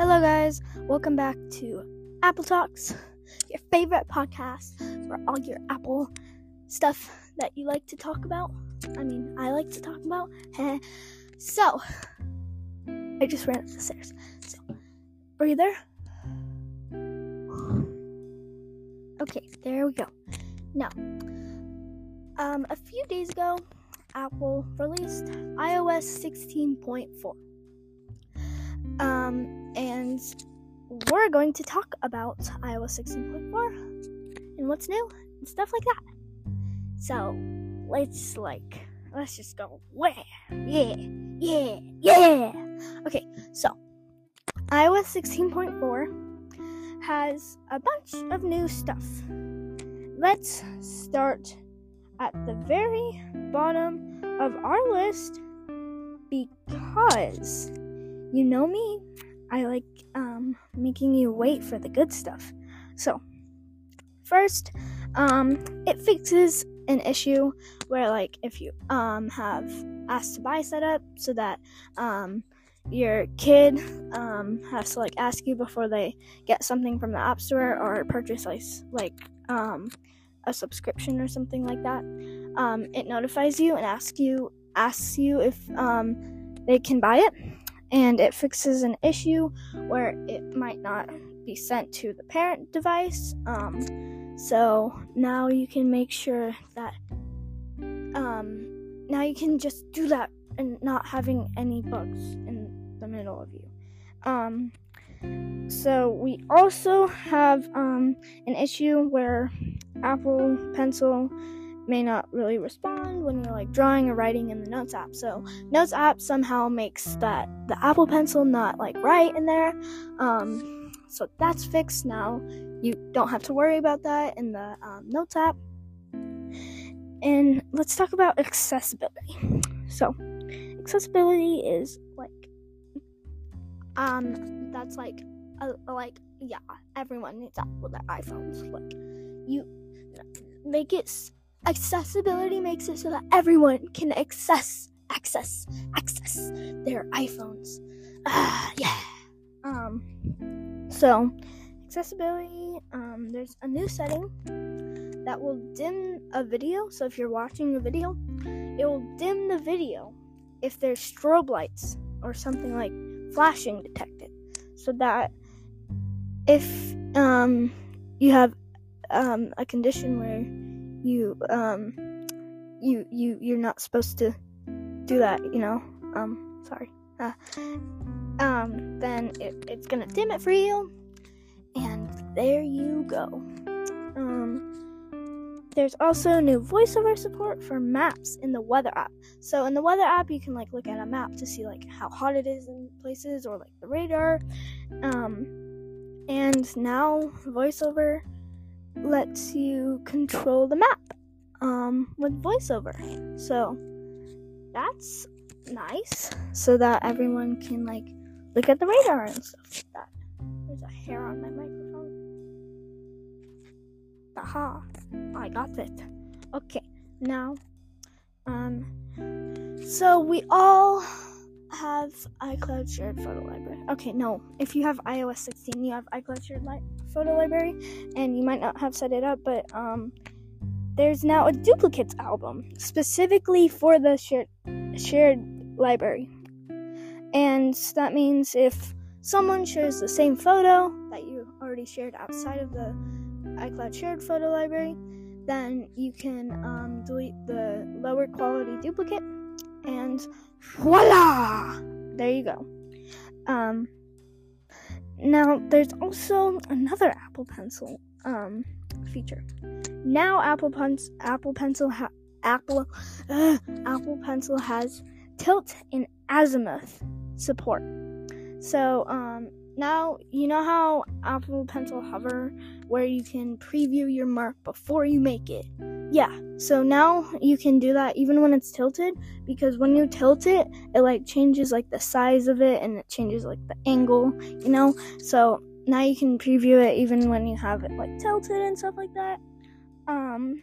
Hello, guys. Welcome back to Apple Talks, your favorite podcast for all your Apple stuff that you like to talk about. I mean, I like to talk about. so, I just ran up the stairs. So, breather. Okay, there we go. Now, um, a few days ago, Apple released iOS 16.4. Um, and we're going to talk about iOS 16.4 and what's new and stuff like that. So let's like let's just go where yeah yeah yeah. Okay, so iOS 16.4 has a bunch of new stuff. Let's start at the very bottom of our list because you know me, I like um, making you wait for the good stuff. So, first, um, it fixes an issue where, like, if you um, have asked to buy setup so that um, your kid um, has to like ask you before they get something from the app store or purchase like like um, a subscription or something like that um, it notifies you and asks you asks you if um, they can buy it and it fixes an issue where it might not be sent to the parent device. Um, so now you can make sure that um, now you can just do that and not having any bugs in the middle of you. Um, so we also have um, an issue where Apple Pencil may not really respond when you're like drawing or writing in the Notes app. So Notes app somehow makes that the Apple Pencil not like right in there. Um, so that's fixed now. You don't have to worry about that in the um, Notes app. And let's talk about accessibility. So accessibility is like um that's like a, like yeah everyone needs Apple their iPhones like you make it accessibility makes it so that everyone can access access access their iPhones. Ah, yeah. Um so accessibility um there's a new setting that will dim a video. So if you're watching a video, it will dim the video if there's strobe lights or something like flashing detected. So that if um you have um a condition where you um you you you're not supposed to do that you know? Um sorry. Uh, um then it, it's gonna dim it for you and there you go. Um there's also new voiceover support for maps in the weather app. So in the weather app you can like look at a map to see like how hot it is in places or like the radar. Um and now voiceover lets you control the map um, with voiceover. So that's nice, so that everyone can like look at the radar and stuff like that. There's a hair on my microphone. Aha! I got it. Okay, now, um, so we all have iCloud shared photo library. Okay, no. If you have iOS 16, you have iCloud shared li- photo library, and you might not have set it up, but um, there's now a duplicates album specifically for the shared shared library, and that means if someone shares the same photo that you already shared outside of the iCloud shared photo library, then you can um, delete the lower quality duplicate and voila! There you go. Um, now, there's also another Apple Pencil um, feature. Now, Apple, Pen- Apple Pencil ha- Apple uh, Apple Pencil has tilt and azimuth support. So, um, now you know how Apple Pencil Hover, where you can preview your mark before you make it. Yeah, so now you can do that even when it's tilted because when you tilt it, it like changes like the size of it and it changes like the angle, you know. So now you can preview it even when you have it like tilted and stuff like that. Um,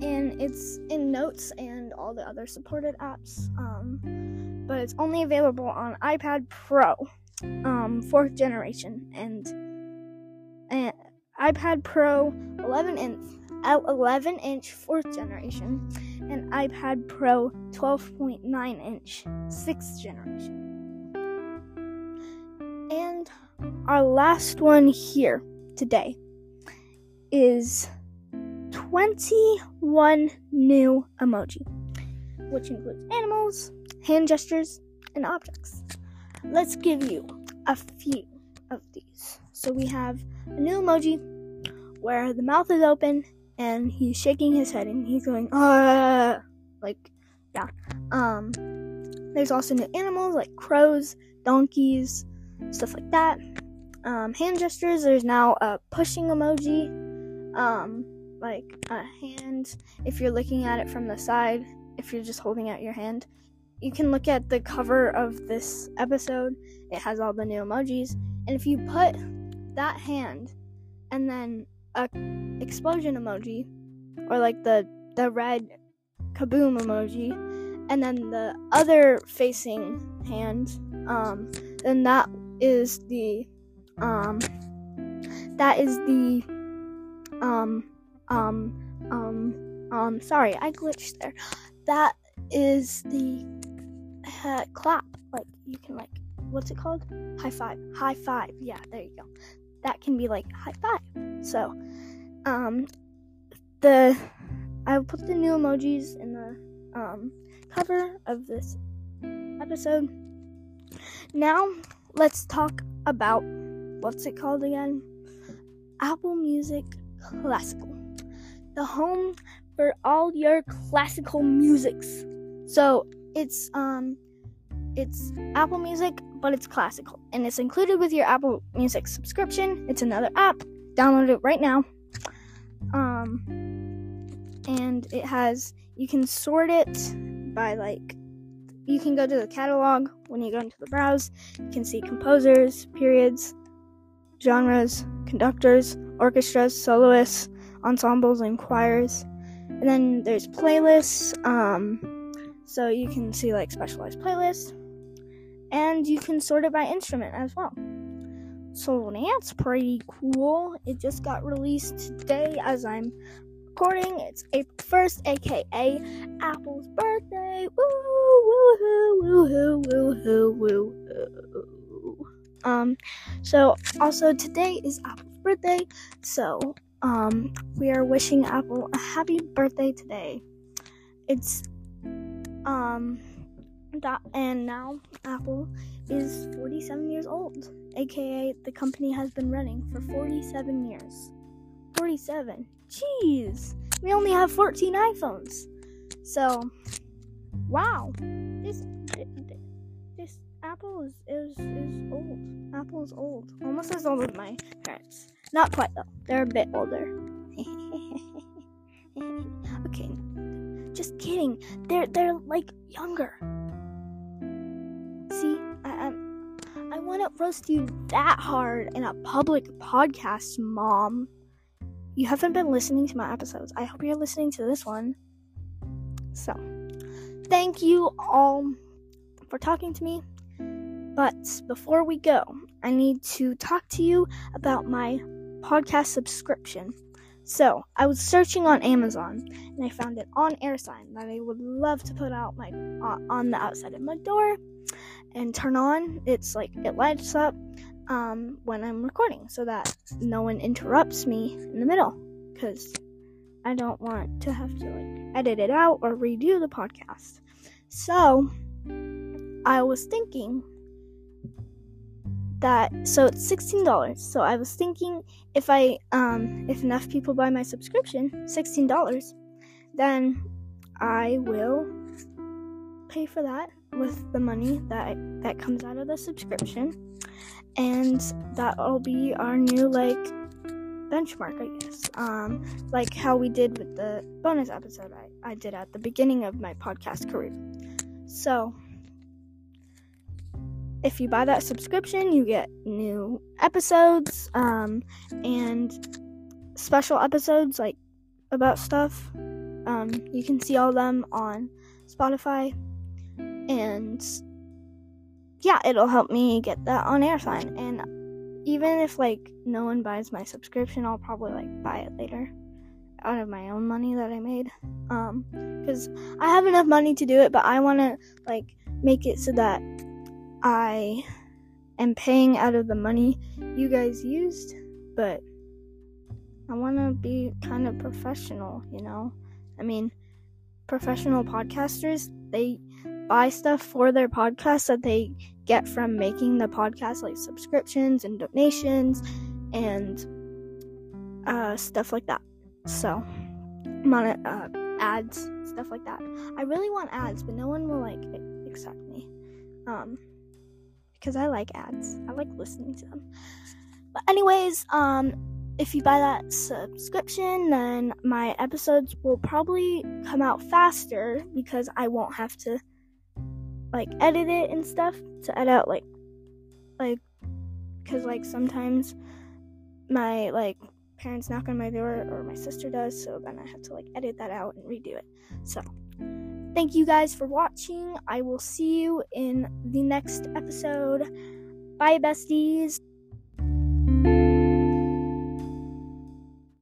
and it's in Notes and all the other supported apps. Um, but it's only available on iPad Pro. Um, fourth generation, and, and iPad Pro 11 inch, 11 inch fourth generation, and iPad Pro 12.9 inch sixth generation. And our last one here today is 21 new emoji, which includes animals, hand gestures, and objects. Let's give you a few of these. So we have a new emoji where the mouth is open and he's shaking his head and he's going, ah, like, yeah. Um, there's also new animals like crows, donkeys, stuff like that. Um, hand gestures, there's now a pushing emoji, um, like a hand if you're looking at it from the side, if you're just holding out your hand. You can look at the cover of this episode, it has all the new emojis, and if you put that hand and then a explosion emoji or like the the red kaboom emoji and then the other facing hand um then that is the um that is the um um um um sorry i glitched there. That is the uh, clap. Like you can like what's it called? High five. High five. Yeah there you go. That can be like high five. So um the i will put the new emojis in the um cover of this episode. Now let's talk about what's it called again? Apple Music Classical. The home for all your classical musics. So it's um it's Apple Music, but it's classical. And it's included with your Apple Music subscription. It's another app. Download it right now. Um and it has you can sort it by like you can go to the catalog when you go into the browse. You can see composers, periods, genres, conductors, orchestras, soloists, ensembles, and choirs. And then there's playlists. Um, so you can see like specialized playlists, and you can sort it by instrument as well. So that's pretty cool. It just got released today as I'm recording. It's April 1st, aka Apple's birthday. Woo, woo, woo, woo, woo, woo, woo. Um, so also today is Apple's birthday, so um, we are wishing Apple a happy birthday today. It's um that and now Apple is 47 years old, aka the company has been running for 47 years. 47. Jeez, we only have 14 iPhones. So, wow, this this Apple is is is old. Apple is old, almost as old as my parents. Not quite though. They're a bit older. okay, just kidding. They're they're like younger. See, I I'm, I want to roast you that hard in a public podcast, mom you haven't been listening to my episodes. I hope you're listening to this one. So, thank you all for talking to me. But before we go, I need to talk to you about my podcast subscription. So, I was searching on Amazon and I found an on air sign that I would love to put out my uh, on the outside of my door and turn on. It's like it lights up um, when I'm recording so that no one interrupts me in the middle because I don't want to have to like edit it out or redo the podcast. So I was thinking that so it's sixteen dollars. So I was thinking if I um if enough people buy my subscription, sixteen dollars, then I will pay for that with the money that that comes out of the subscription. And that'll be our new like benchmark i guess. Um like how we did with the bonus episode i, I did at the beginning of my podcast career. So if you buy that subscription you get new episodes um and special episodes like about stuff um you can see all them on spotify and yeah, it'll help me get that on air sign. And even if like no one buys my subscription, I'll probably like buy it later out of my own money that I made. Um, because I have enough money to do it, but I want to like make it so that I am paying out of the money you guys used, but I want to be kind of professional, you know? I mean, professional podcasters, they buy stuff for their podcast that they get from making the podcast, like subscriptions and donations and uh, stuff like that. So, mon- uh, ads, stuff like that. I really want ads, but no one will like accept me. Um, because I like ads. I like listening to them. But anyways, um, if you buy that subscription, then my episodes will probably come out faster because I won't have to like edit it and stuff to edit out like like because like sometimes my like parents knock on my door or my sister does so then i have to like edit that out and redo it so thank you guys for watching. I will see you in the next episode. Bye besties